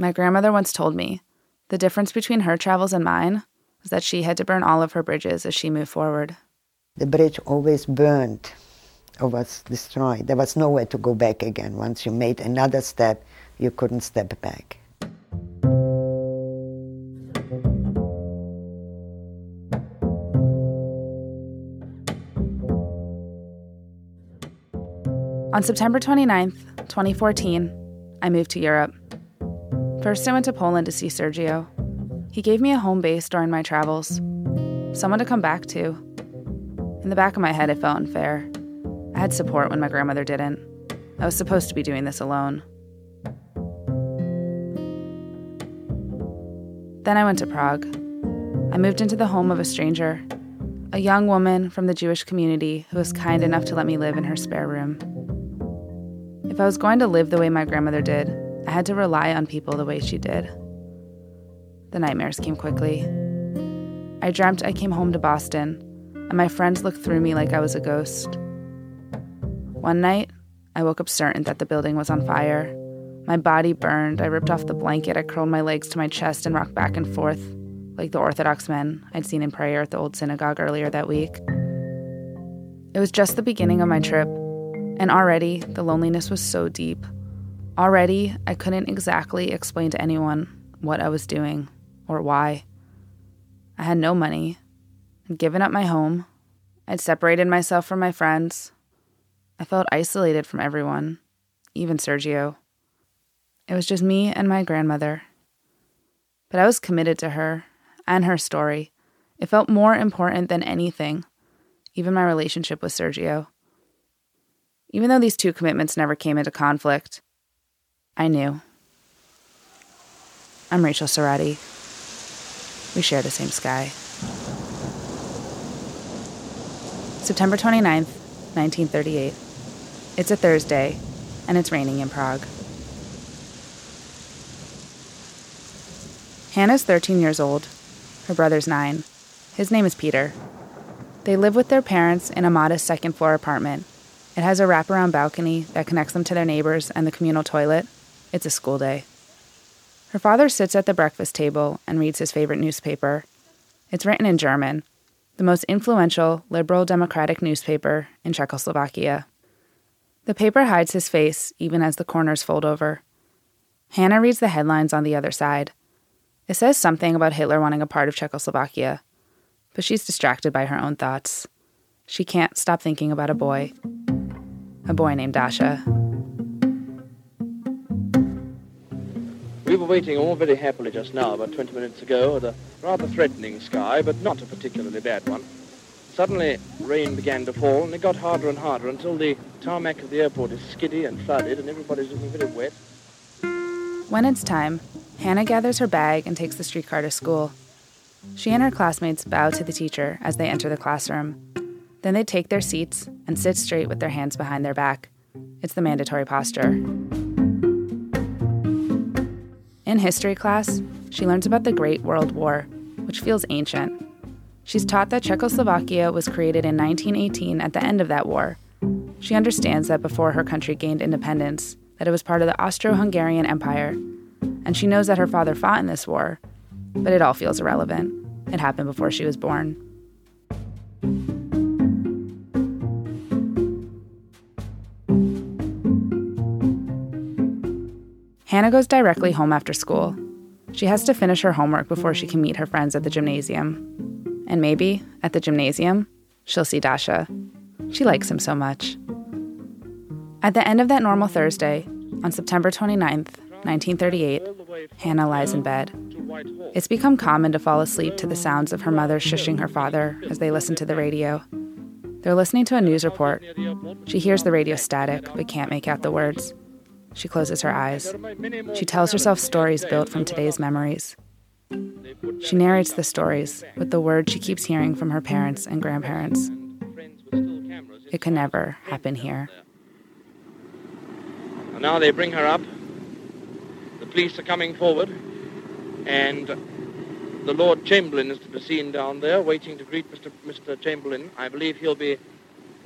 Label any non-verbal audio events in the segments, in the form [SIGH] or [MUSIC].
My grandmother once told me the difference between her travels and mine was that she had to burn all of her bridges as she moved forward. The bridge always burned or was destroyed. There was nowhere to go back again. Once you made another step, you couldn't step back. On September 29th, 2014, I moved to Europe. First, I went to Poland to see Sergio. He gave me a home base during my travels, someone to come back to. In the back of my head, it felt unfair. I had support when my grandmother didn't. I was supposed to be doing this alone. Then I went to Prague. I moved into the home of a stranger, a young woman from the Jewish community who was kind enough to let me live in her spare room. If I was going to live the way my grandmother did, I had to rely on people the way she did. The nightmares came quickly. I dreamt I came home to Boston, and my friends looked through me like I was a ghost. One night, I woke up certain that the building was on fire. My body burned. I ripped off the blanket. I curled my legs to my chest and rocked back and forth, like the Orthodox men I'd seen in prayer at the old synagogue earlier that week. It was just the beginning of my trip, and already the loneliness was so deep. Already, I couldn't exactly explain to anyone what I was doing or why. I had no money. I'd given up my home. I'd separated myself from my friends. I felt isolated from everyone, even Sergio. It was just me and my grandmother. But I was committed to her and her story. It felt more important than anything, even my relationship with Sergio. Even though these two commitments never came into conflict, I knew. I'm Rachel Cerrotti. We share the same sky. September 29th, 1938. It's a Thursday, and it's raining in Prague. Hannah's 13 years old. Her brother's 9. His name is Peter. They live with their parents in a modest second floor apartment. It has a wraparound balcony that connects them to their neighbors and the communal toilet. It's a school day. Her father sits at the breakfast table and reads his favorite newspaper. It's written in German, the most influential liberal democratic newspaper in Czechoslovakia. The paper hides his face even as the corners fold over. Hannah reads the headlines on the other side. It says something about Hitler wanting a part of Czechoslovakia, but she's distracted by her own thoughts. She can't stop thinking about a boy. A boy named Dasha. We were waiting all very happily just now, about 20 minutes ago, with a rather threatening sky, but not a particularly bad one. Suddenly, rain began to fall, and it got harder and harder until the tarmac of the airport is skiddy and flooded, and everybody's looking very wet. When it's time, Hannah gathers her bag and takes the streetcar to school. She and her classmates bow to the teacher as they enter the classroom. Then they take their seats and sit straight with their hands behind their back. It's the mandatory posture. In history class, she learns about the Great World War, which feels ancient. She's taught that Czechoslovakia was created in 1918 at the end of that war. She understands that before her country gained independence, that it was part of the Austro-Hungarian Empire. And she knows that her father fought in this war, but it all feels irrelevant. It happened before she was born. Hannah goes directly home after school. She has to finish her homework before she can meet her friends at the gymnasium and maybe, at the gymnasium, she'll see Dasha. She likes him so much. At the end of that normal Thursday, on September 29th, 1938, Hannah lies in bed. It's become common to fall asleep to the sounds of her mother shushing her father as they listen to the radio. They're listening to a news report. She hears the radio static, but can't make out the words. She closes her eyes. She tells herself stories built from today's memories. She narrates the stories with the words she keeps hearing from her parents and grandparents. It can never happen here. And now they bring her up. The police are coming forward, and the Lord Chamberlain is to be seen down there, waiting to greet Mr. Mr. Chamberlain. I believe he'll be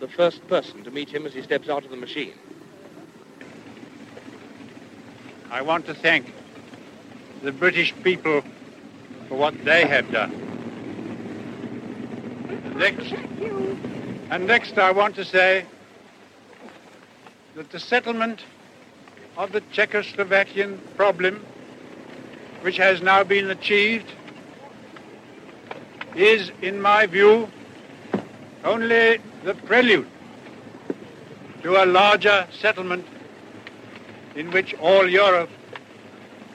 the first person to meet him as he steps out of the machine. I want to thank the British people for what they have done. Next, and next I want to say that the settlement of the Czechoslovakian problem, which has now been achieved, is, in my view, only the prelude to a larger settlement in which all Europe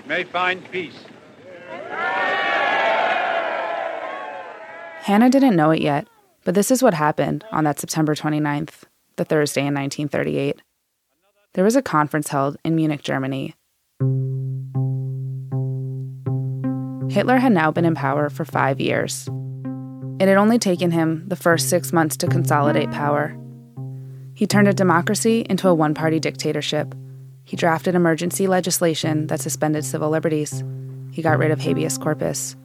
may find peace. Hannah didn't know it yet, but this is what happened on that September 29th, the Thursday in 1938. There was a conference held in Munich, Germany. Hitler had now been in power for five years. It had only taken him the first six months to consolidate power. He turned a democracy into a one party dictatorship. He drafted emergency legislation that suspended civil liberties. He got rid of habeas corpus.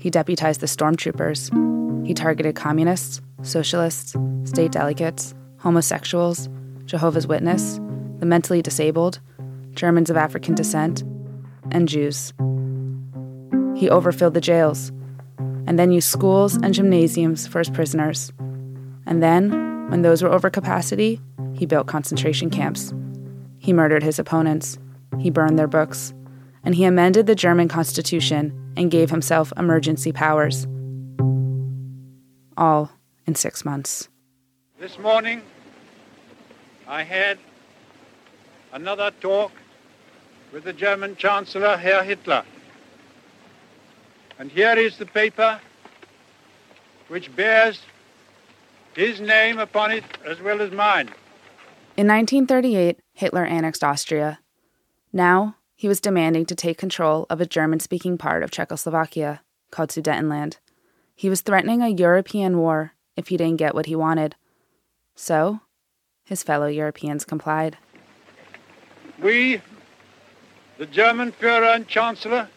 He deputized the stormtroopers. He targeted communists, socialists, state delegates, homosexuals, Jehovah's Witness, the mentally disabled, Germans of African descent, and Jews. He overfilled the jails, and then used schools and gymnasiums for his prisoners. And then, when those were over capacity, he built concentration camps. He murdered his opponents. He burned their books. And he amended the German constitution and gave himself emergency powers all in six months. This morning, I had another talk with the German Chancellor, Herr Hitler. And here is the paper which bears his name upon it as well as mine. In 1938, Hitler annexed Austria. Now, he was demanding to take control of a German speaking part of Czechoslovakia called Sudetenland. He was threatening a European war if he didn't get what he wanted. So, his fellow Europeans complied. We, the German Führer and Chancellor,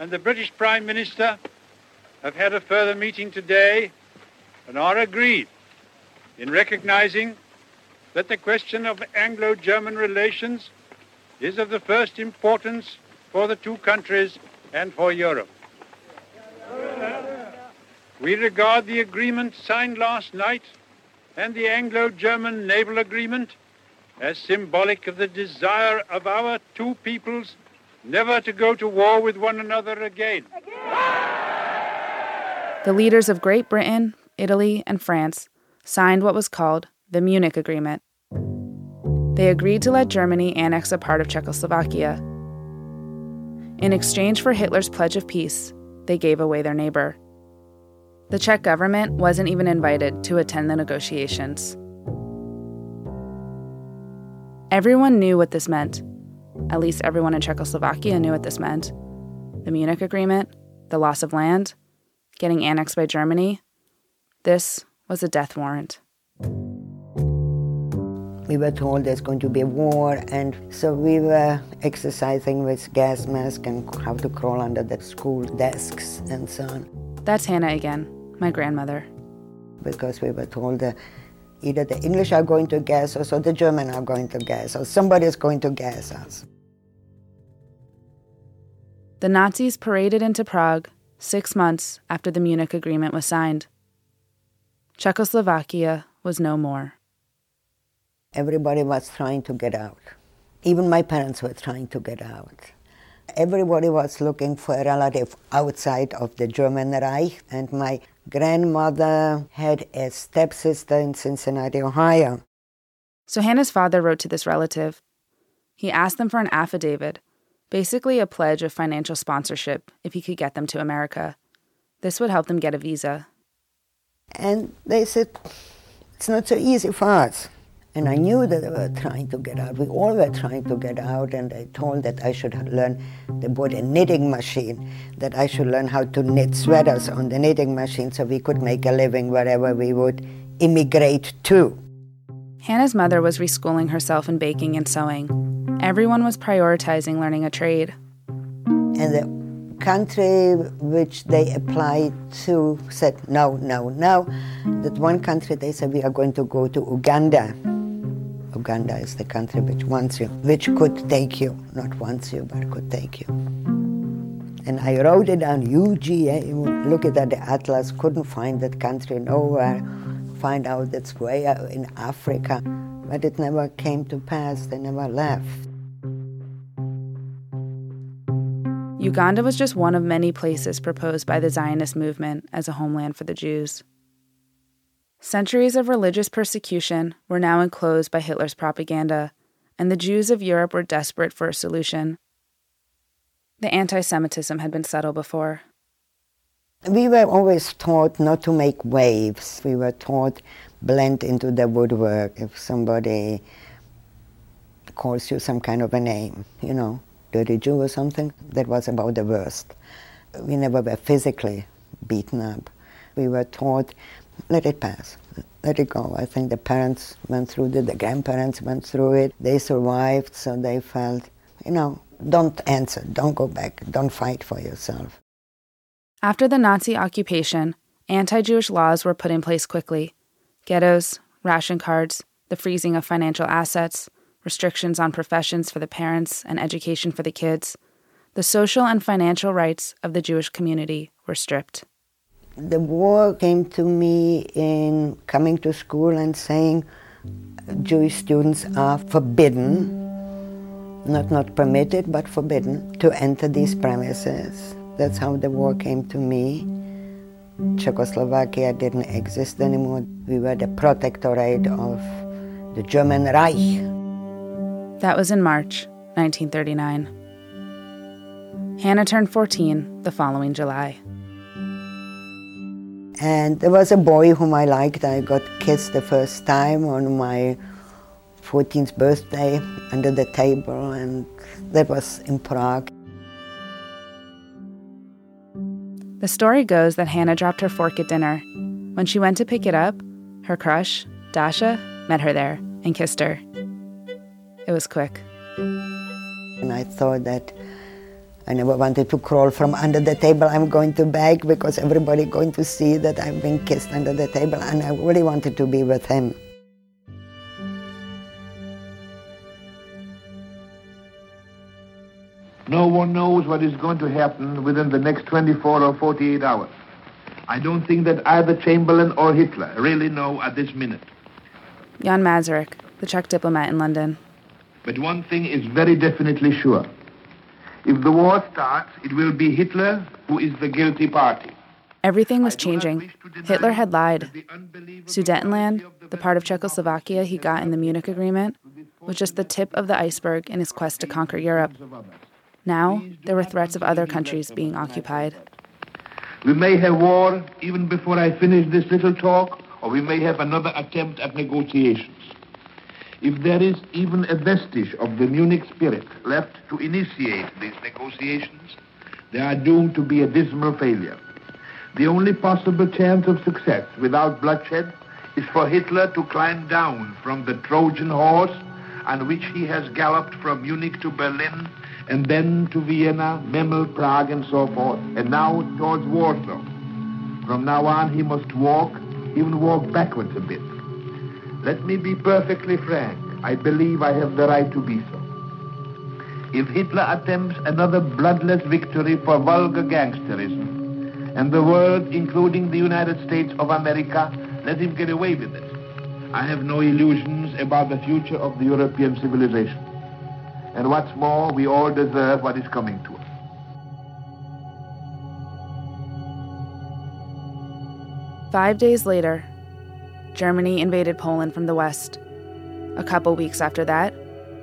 and the British Prime Minister have had a further meeting today and are agreed in recognizing that the question of Anglo-German relations is of the first importance for the two countries and for Europe. We regard the agreement signed last night and the Anglo-German naval agreement as symbolic of the desire of our two peoples never to go to war with one another again. The leaders of Great Britain, Italy, and France signed what was called the Munich Agreement. They agreed to let Germany annex a part of Czechoslovakia. In exchange for Hitler's pledge of peace, they gave away their neighbor. The Czech government wasn't even invited to attend the negotiations. Everyone knew what this meant. At least everyone in Czechoslovakia knew what this meant. The Munich Agreement, the loss of land, getting annexed by Germany. This was a death warrant. We were told there's going to be a war, and so we were exercising with gas mask and how to crawl under the school desks and so on. That's Hannah again, my grandmother. Because we were told that either the English are going to gas us or the German are going to gas us. Somebody is going to gas us. The Nazis paraded into Prague six months after the Munich Agreement was signed. Czechoslovakia was no more. Everybody was trying to get out. Even my parents were trying to get out. Everybody was looking for a relative outside of the German Reich, and my grandmother had a stepsister in Cincinnati, Ohio. So Hannah's father wrote to this relative. He asked them for an affidavit, basically a pledge of financial sponsorship if he could get them to America. This would help them get a visa. And they said, it's not so easy for us. And I knew that they were trying to get out. We all were trying to get out, and I told that I should learn. They bought a knitting machine, that I should learn how to knit sweaters on the knitting machine so we could make a living wherever we would immigrate to. Hannah's mother was reschooling herself in baking and sewing. Everyone was prioritizing learning a trade. And the country which they applied to said no, no, no. That one country they said we are going to go to Uganda. Uganda is the country which wants you, which could take you, not wants you, but could take you. And I wrote it down, UGA, look at the atlas, couldn't find that country nowhere, find out that's way in Africa. But it never came to pass, they never left. Uganda was just one of many places proposed by the Zionist movement as a homeland for the Jews. Centuries of religious persecution were now enclosed by Hitler's propaganda, and the Jews of Europe were desperate for a solution. The anti Semitism had been subtle before. We were always taught not to make waves. We were taught blend into the woodwork if somebody calls you some kind of a name, you know dirty Jew or something. That was about the worst. We never were physically beaten up. We were taught, let it pass, let it go. I think the parents went through it, the grandparents went through it. They survived, so they felt, you know, don't answer, don't go back, don't fight for yourself. After the Nazi occupation, anti Jewish laws were put in place quickly ghettos, ration cards, the freezing of financial assets, restrictions on professions for the parents and education for the kids, the social and financial rights of the Jewish community were stripped. The war came to me in coming to school and saying Jewish students are forbidden, not not permitted, but forbidden to enter these premises. That's how the war came to me. Czechoslovakia didn't exist anymore. We were the protectorate of the German Reich. That was in March 1939. Hannah turned 14 the following July. And there was a boy whom I liked. I got kissed the first time on my 14th birthday under the table, and that was in Prague. The story goes that Hannah dropped her fork at dinner. When she went to pick it up, her crush, Dasha, met her there and kissed her. It was quick. And I thought that I never wanted to crawl from under the table. I'm going to beg because everybody going to see that I've been kissed under the table, and I really wanted to be with him. No one knows what is going to happen within the next 24 or 48 hours. I don't think that either Chamberlain or Hitler really know at this minute. Jan Masaryk, the Czech diplomat in London. But one thing is very definitely sure. If the war starts, it will be Hitler who is the guilty party. Everything was changing. Hitler had lied. Sudetenland, the part of Czechoslovakia he got in the Munich Agreement, was just the tip of the iceberg in his quest to conquer Europe. Now, there were threats of other countries being occupied. We may have war even before I finish this little talk, or we may have another attempt at negotiations. If there is even a vestige of the Munich spirit left to initiate these negotiations, they are doomed to be a dismal failure. The only possible chance of success without bloodshed is for Hitler to climb down from the Trojan horse on which he has galloped from Munich to Berlin and then to Vienna, Memel, Prague, and so forth, and now towards Warsaw. From now on, he must walk, even walk backwards a bit. Let me be perfectly frank. I believe I have the right to be so. If Hitler attempts another bloodless victory for vulgar gangsterism, and the world, including the United States of America, let him get away with it, I have no illusions about the future of the European civilization. And what's more, we all deserve what is coming to us. Five days later, Germany invaded Poland from the west. A couple weeks after that,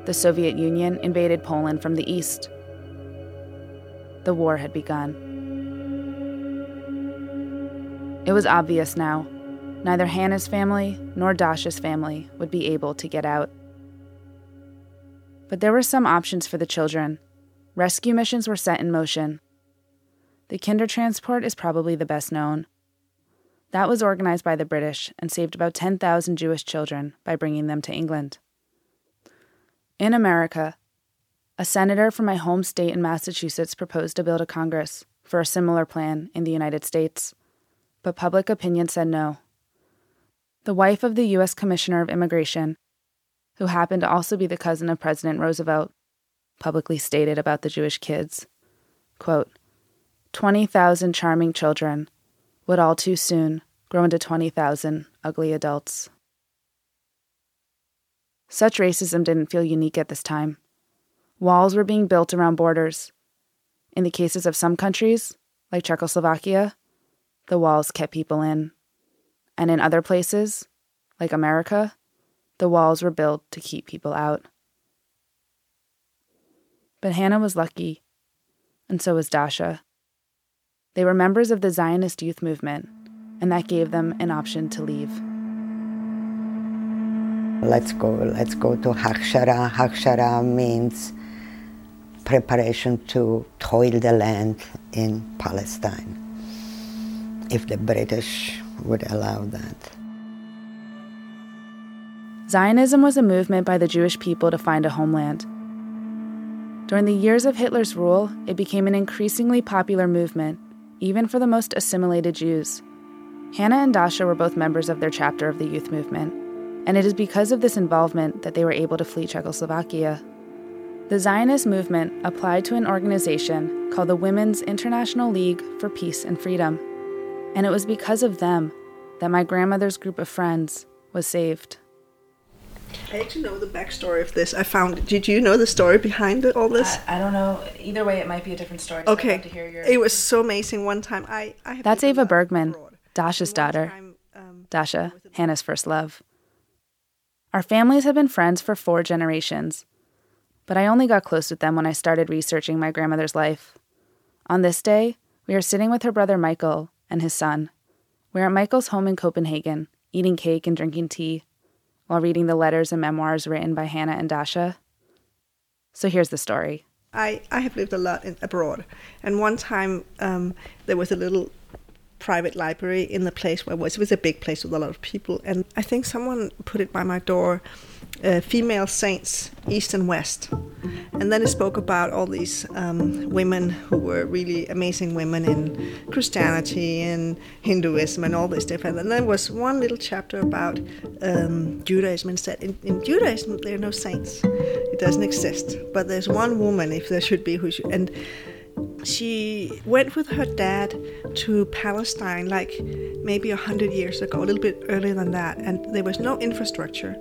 the Soviet Union invaded Poland from the east. The war had begun. It was obvious now. Neither Hannah's family nor Dasha's family would be able to get out. But there were some options for the children. Rescue missions were set in motion. The Kindertransport is probably the best known. That was organized by the British and saved about 10,000 Jewish children by bringing them to England. In America, a senator from my home state in Massachusetts proposed a bill to Congress for a similar plan in the United States, but public opinion said no. The wife of the U.S. Commissioner of Immigration, who happened to also be the cousin of President Roosevelt, publicly stated about the Jewish kids quote, 20,000 charming children would all too soon grow into 20,000 ugly adults. Such racism didn't feel unique at this time. Walls were being built around borders. In the cases of some countries, like Czechoslovakia, the walls kept people in. And in other places, like America, the walls were built to keep people out. But Hannah was lucky, and so was Dasha. They were members of the Zionist youth movement, and that gave them an option to leave. Let's go, let's go to Hakshara. Hakshara means preparation to toil the land in Palestine, if the British would allow that. Zionism was a movement by the Jewish people to find a homeland. During the years of Hitler's rule, it became an increasingly popular movement, even for the most assimilated Jews. Hannah and Dasha were both members of their chapter of the youth movement and it is because of this involvement that they were able to flee Czechoslovakia. The Zionist movement applied to an organization called the Women's International League for Peace and Freedom, and it was because of them that my grandmother's group of friends was saved. I actually know the backstory of this. I found it. Did you know the story behind it, all this? I, I, don't know. Either way, it might be a different story. So okay. Your... It was so amazing. One time, I. I That's Ava Bergman, Dasha's daughter. Time, um, Dasha, Hannah's first love. Our families have been friends for four generations, but I only got close with them when I started researching my grandmother's life. On this day, we are sitting with her brother Michael and his son. We're at Michael's home in Copenhagen, eating cake and drinking tea, while reading the letters and memoirs written by Hannah and Dasha. So here's the story. I, I have lived a lot in, abroad, and one time um, there was a little private library in the place where I was. It was a big place with a lot of people, and I think someone put it by my door, uh, female saints, east and west, and then it spoke about all these um, women who were really amazing women in Christianity and Hinduism and all this different. And there was one little chapter about um, Judaism and said in, in, Judaism there are no saints, it doesn't exist, but there's one woman if there should be who should and she went with her dad to Palestine like maybe a hundred years ago, a little bit earlier than that, and there was no infrastructure.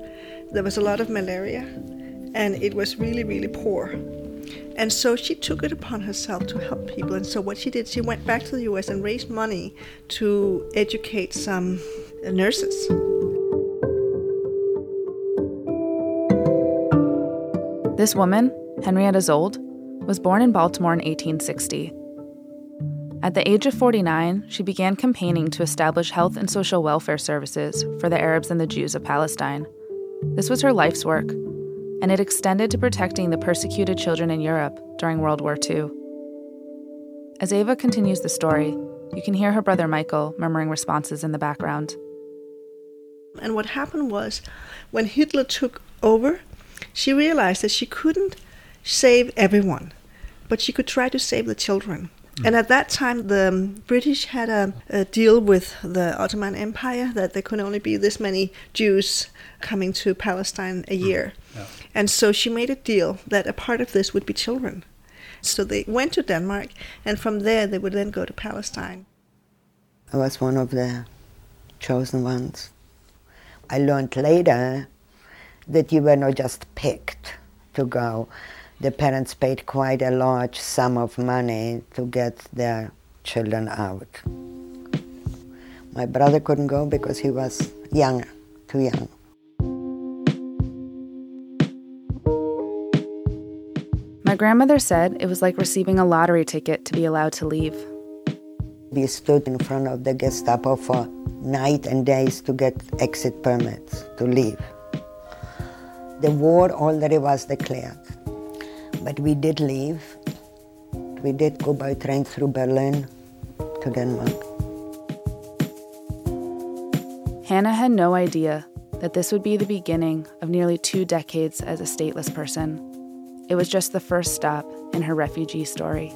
There was a lot of malaria, and it was really, really poor. And so she took it upon herself to help people. And so what she did, she went back to the US and raised money to educate some nurses. This woman, Henrietta Szold, was born in Baltimore in 1860. At the age of 49, she began campaigning to establish health and social welfare services for the Arabs and the Jews of Palestine. This was her life's work, and it extended to protecting the persecuted children in Europe during World War II. As Ava continues the story, you can hear her brother Michael murmuring responses in the background. And what happened was, when Hitler took over, she realized that she couldn't save everyone, but she could try to save the children. Mm. And at that time, the British had a, a, deal with the Ottoman Empire that there could only be this many Jews coming to Palestine a mm. year. Yeah. And so she made a deal that a part of this would be children. So they went to Denmark, and from there they would then go to Palestine. I was one of the chosen ones. I learned later that you were not just picked to go the parents paid quite a large sum of money to get their children out. My brother couldn't go because he was young, too young. My grandmother said it was like receiving a lottery ticket to be allowed to leave. We stood in front of the Gestapo for night and days to get exit permits to leave. The war already was declared. But we did leave. We did go by train through Berlin to Denmark. Hannah had no idea that this would be the beginning of nearly two decades as a stateless person. It was just the first stop in her refugee story.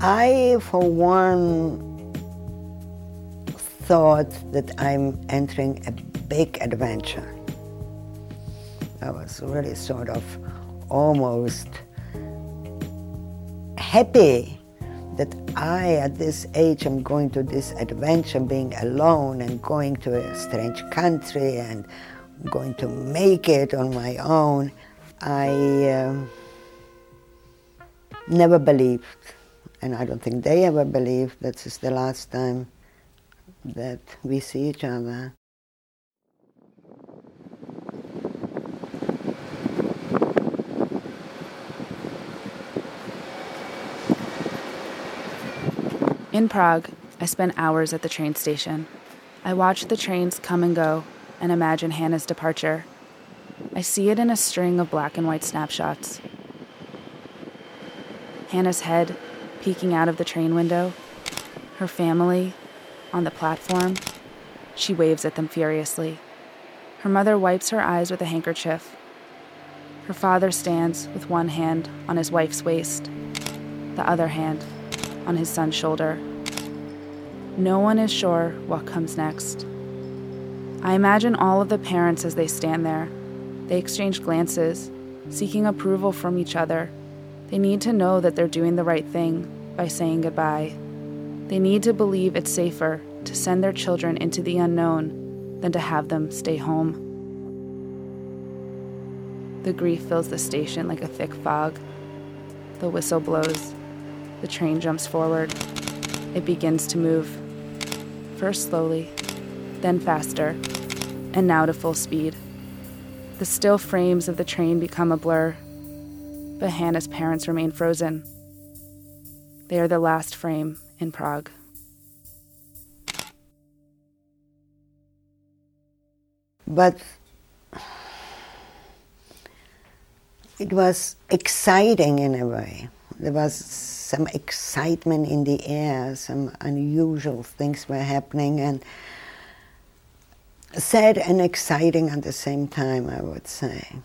I, for one, thought that I'm entering a big adventure. I was really sort of almost happy that I, at this age, am going to this adventure, being alone and going to a strange country and going to make it on my own, I um, never believed, and I don't think they ever believed, that this is the last time that we see each other. In Prague, I spent hours at the train station. I watch the trains come and go and imagine Hannah's departure. I see it in a string of black and white snapshots. Hannah's head peeking out of the train window, her family on the platform. She waves at them furiously. Her mother wipes her eyes with a handkerchief. Her father stands with one hand on his wife's waist, the other hand on his son's shoulder. No one is sure what comes next. I imagine all of the parents as they stand there. They exchange glances, seeking approval from each other. They need to know that they're doing the right thing by saying goodbye. They need to believe it's safer to send their children into the unknown than to have them stay home. The grief fills the station like a thick fog. The whistle blows. The train jumps forward. It begins to move first slowly, then faster, and now to full speed. The still frames of the train become a blur, but Hannah's parents remain frozen. They are the last frame in Prague. But it was exciting in a way. There was some excitement in the air, some unusual things were happening, and sad and exciting at the same time, I would say.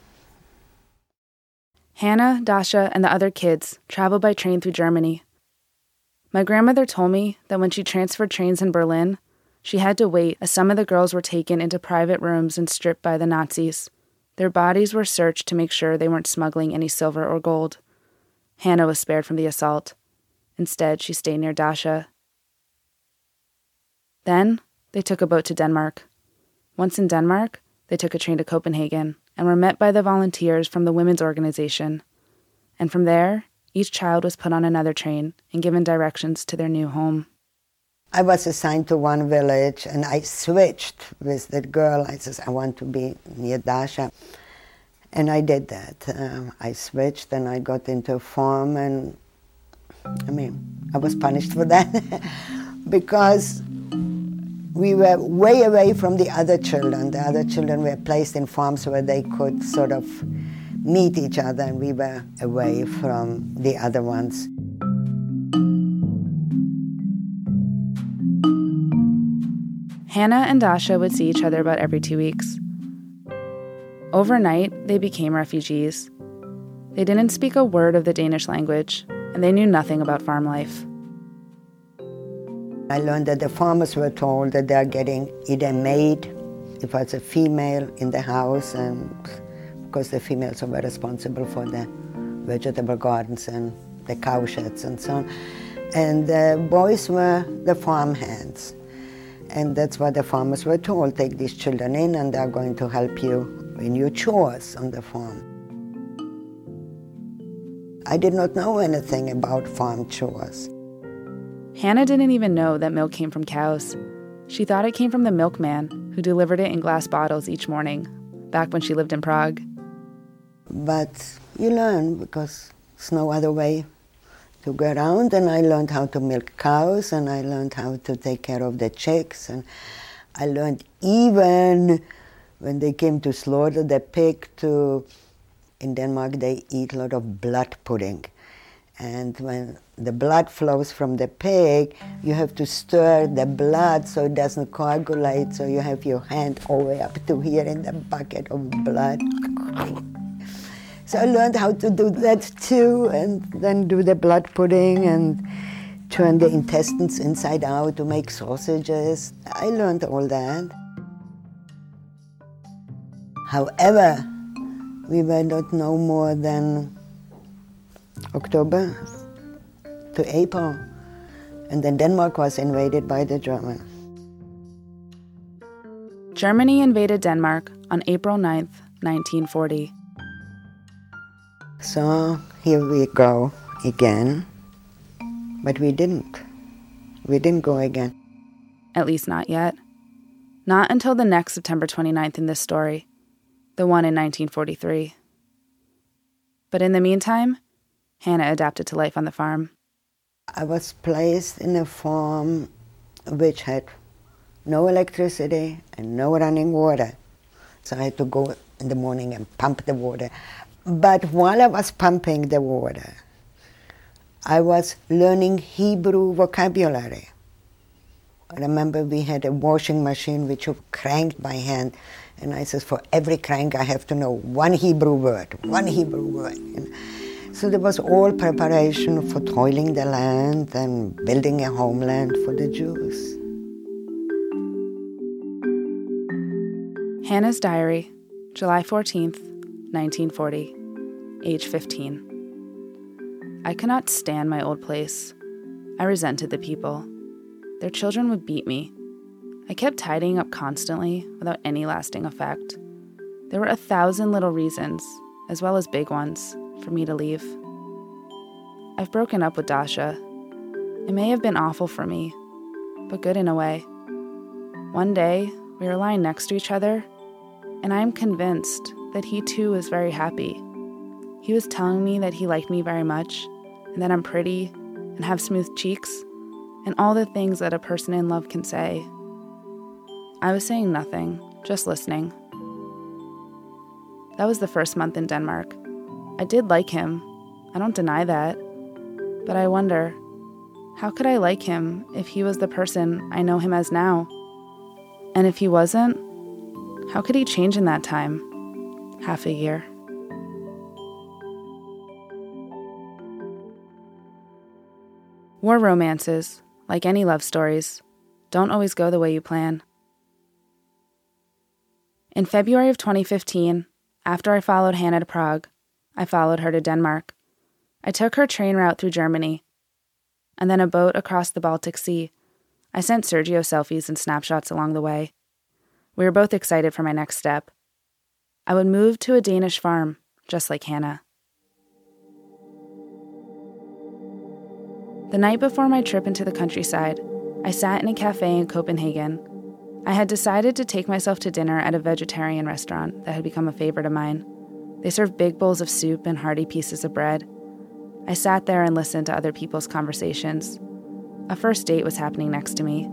Hannah, Dasha, and the other kids traveled by train through Germany. My grandmother told me that when she transferred trains in Berlin, she had to wait as some of the girls were taken into private rooms and stripped by the Nazis. Their bodies were searched to make sure they weren't smuggling any silver or gold. Hannah was spared from the assault. Instead, she stayed near Dasha. Then, they took a boat to Denmark. Once in Denmark, they took a train to Copenhagen and were met by the volunteers from the women's organization. And from there, each child was put on another train and given directions to their new home. I was assigned to one village and I switched with that girl. I said, I want to be near Dasha. And I did that. Um, I switched and I got into a farm, and I mean, I was punished for that [LAUGHS] because we were way away from the other children. The other children were placed in farms where they could sort of meet each other, and we were away from the other ones. Hannah and Dasha would see each other about every two weeks. Overnight, they became refugees. They didn't speak a word of the Danish language, and they knew nothing about farm life. I learned that the farmers were told that they are getting either maid, if it's a female in the house, and because the females were responsible for the vegetable gardens and the cow sheds and so on. And the boys were the farm hands. And that's what the farmers were told take these children in, and they're going to help you in your chores on the farm. I did not know anything about farm chores. Hannah didn't even know that milk came from cows. She thought it came from the milkman who delivered it in glass bottles each morning, back when she lived in Prague. But you learn because there's no other way to go around, and I learned how to milk cows, and I learned how to take care of the chicks, and I learned even when they came to slaughter the pig to in Denmark they eat a lot of blood pudding. And when the blood flows from the pig, you have to stir the blood so it doesn't coagulate, so you have your hand all the way up to here in the bucket of blood. So I learned how to do that too, and then do the blood pudding and turn the intestines inside out to make sausages. I learned all that. However, we were not no more than October to April And then Denmark was invaded by the Germans. Germany invaded Denmark on April 9th, 1940. So here we go again. But we didn't. We didn't go again. At least not yet. Not until the next September 29th in this story, the one in 1943. But in the meantime, Hannah adapted to life on the farm. I was placed in a farm which had no electricity and no running water. So I had to go in the morning and pump the water. But while I was pumping the water, I was learning Hebrew vocabulary. I remember we had a washing machine which you cranked by hand. And I says, for every crank, I have to know one Hebrew word, one Hebrew word. so there was all preparation for toiling the land and building a homeland for the Jews. Hannah's Diary, July 14th, 1940, age 15. I could not stand my old place. I resented the people. Their children would beat me. I kept tidying up constantly without any lasting effect. There were a thousand little reasons, as well as big ones, for me to leave. I've broken up with Dasha. It may have been awful for me, but good in a way. One day, we were lying next to each other and I am convinced that he too was very happy. He was telling me that he liked me very much, and that I'm pretty, and have smooth cheeks, and all the things that a person in love can say. I was saying nothing, just listening. That was the first month in Denmark. I did like him, I don't deny that, but I wonder how could I like him if he was the person I know him as now? And if he wasn't, how could he change in that time? Half a year. War romances, like any love stories, don't always go the way you plan. In February of 2015, after I followed Hannah to Prague, I followed her to Denmark. I took her train route through Germany, and then a boat across the Baltic Sea. I sent Sergio selfies and snapshots along the way. We were both excited for my next step. I would move to a Danish farm, just like Hannah. The night before my trip into the countryside, I sat in a cafe in Copenhagen. I had decided to take myself to dinner at a vegetarian restaurant that had become a favorite of mine. They served big bowls of soup and hearty pieces of bread. I sat there and listened to other people's conversations. A first date was happening next to me,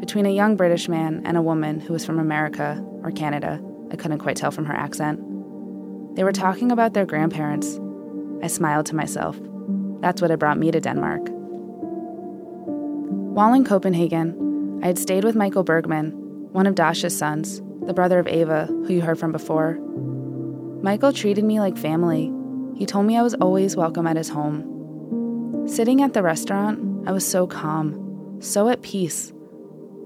between a young British man and a woman who was from America or Canada. I couldn't quite tell from her accent. They were talking about their grandparents. I smiled to myself. That's what had brought me to Denmark. While in Copenhagen, I had stayed with Michael Bergman, one of Dasha's sons, the brother of Ava, who you heard from before. Michael treated me like family. He told me I was always welcome at his home. Sitting at the restaurant, I was so calm, so at peace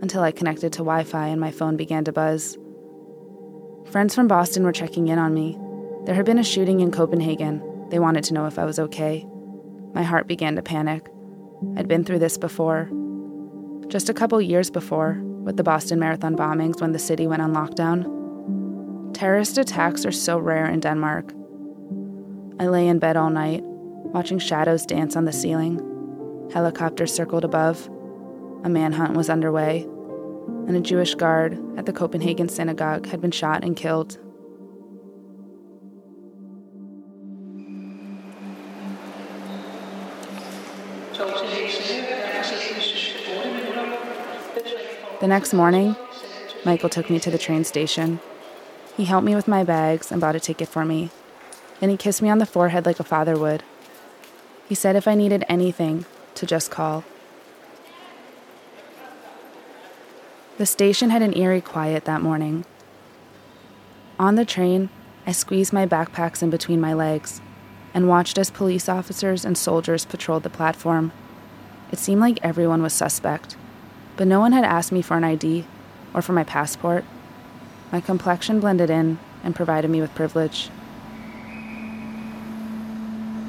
until I connected to Wi Fi and my phone began to buzz. Friends from Boston were checking in on me. There had been a shooting in Copenhagen. They wanted to know if I was okay. My heart began to panic. I'd been through this before. Just a couple years before, with the Boston Marathon bombings when the city went on lockdown. Terrorist attacks are so rare in Denmark. I lay in bed all night, watching shadows dance on the ceiling. Helicopters circled above. A manhunt was underway, and a Jewish guard at the Copenhagen synagogue had been shot and killed. The next morning, Michael took me to the train station. He helped me with my bags and bought a ticket for me. Then he kissed me on the forehead like a father would. He said if I needed anything, to just call. The station had an eerie quiet that morning. On the train, I squeezed my backpacks in between my legs and watched as police officers and soldiers patrolled the platform. It seemed like everyone was suspect, but no one had asked me for an ID or for my passport. My complexion blended in and provided me with privilege.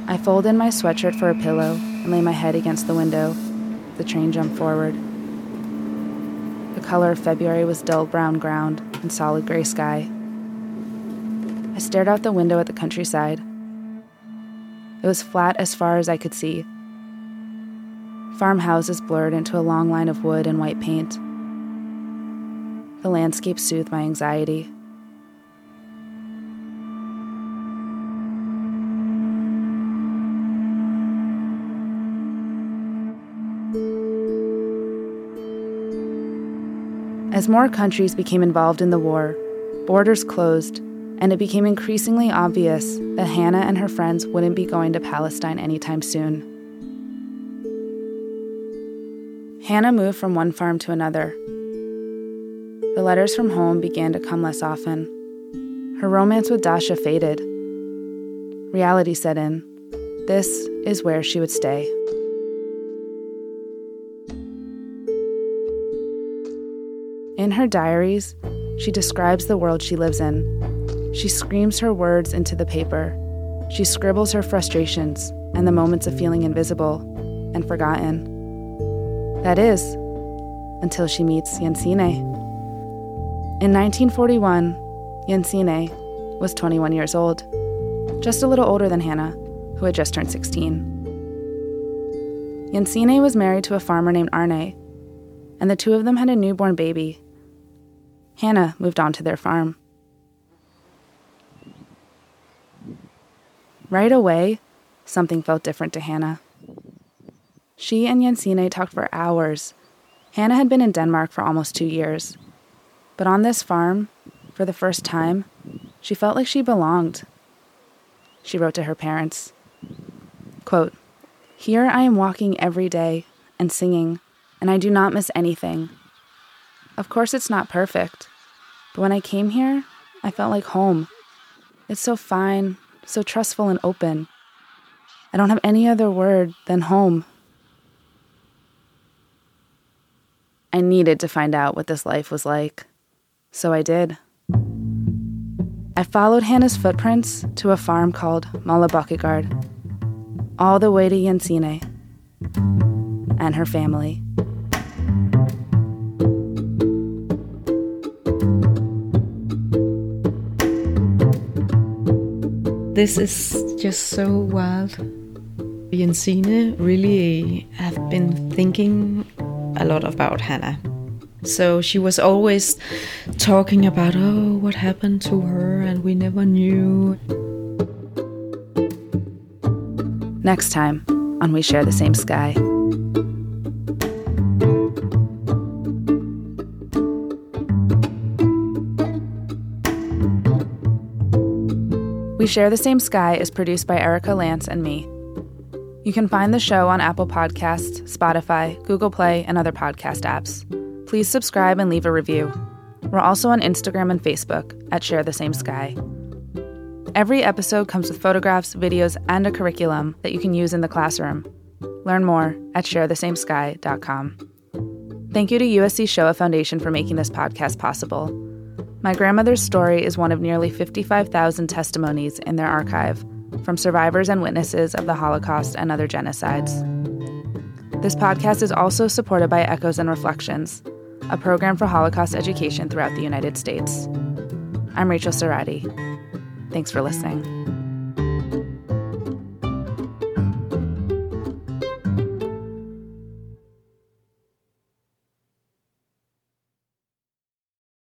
I folded in my sweatshirt for a pillow and lay my head against the window. the train jumped forward. The color of February was dull brown ground and solid gray sky. I stared out the window at the countryside. It was flat as far as I could see. Farmhouses blurred into a long line of wood and white paint. The landscape soothed my anxiety. As more countries became involved in the war, borders closed, and it became increasingly obvious that Hannah and her friends wouldn't be going to Palestine anytime soon. Hannah moved from one farm to another. The letters from home began to come less often. Her romance with Dasha faded. Reality set in. This is where she would stay. In her diaries, she describes the world she lives in. She screams her words into the paper. She scribbles her frustrations and the moments of feeling invisible and forgotten. That is, until she meets Jensine. In 1941, Jensine was 21 years old, just a little older than Hannah, who had just turned 16. Jensine was married to a farmer named Arne, and the two of them had a newborn baby Hannah moved on to their farm. Right away, something felt different to Hannah. She and Jensine talked for hours. Hannah had been in Denmark for almost two years. But on this farm, for the first time, she felt like she belonged. She wrote to her parents quote, Here I am walking every day and singing, and I do not miss anything. Of course, it's not perfect. But when I came here, I felt like home. It's so fine, so trustful and open. I don't have any other word than home. I needed to find out what this life was like. So I did. I followed Hannah's footprints to a farm called Møllebakkegaard, all the way to Jensine and her family. This is just so wild. Jensine really have been thinking a lot about Hannah. So she was always talking about, oh, what happened to her, and we never knew. Next time on We Share the Same Sky. We Share the Same Sky is produced by Erica Lance and me. You can find the show on Apple Podcasts, Spotify, Google Play, and other podcast apps. Please subscribe and leave a review. We're also on Instagram and Facebook at Share the Same Sky. Every episode comes with photographs, videos, and a curriculum that you can use in the classroom. Learn more at sharethesamesky.com. Thank you to USC Shoah Foundation for making this podcast possible. My grandmother's story is one of nearly 55,000 testimonies in their archive from survivors and witnesses of the Holocaust and other genocides. This podcast is also supported by Echoes and Reflections, a program for Holocaust education throughout the United States. I'm Rachel Cerrotti. Thanks for listening.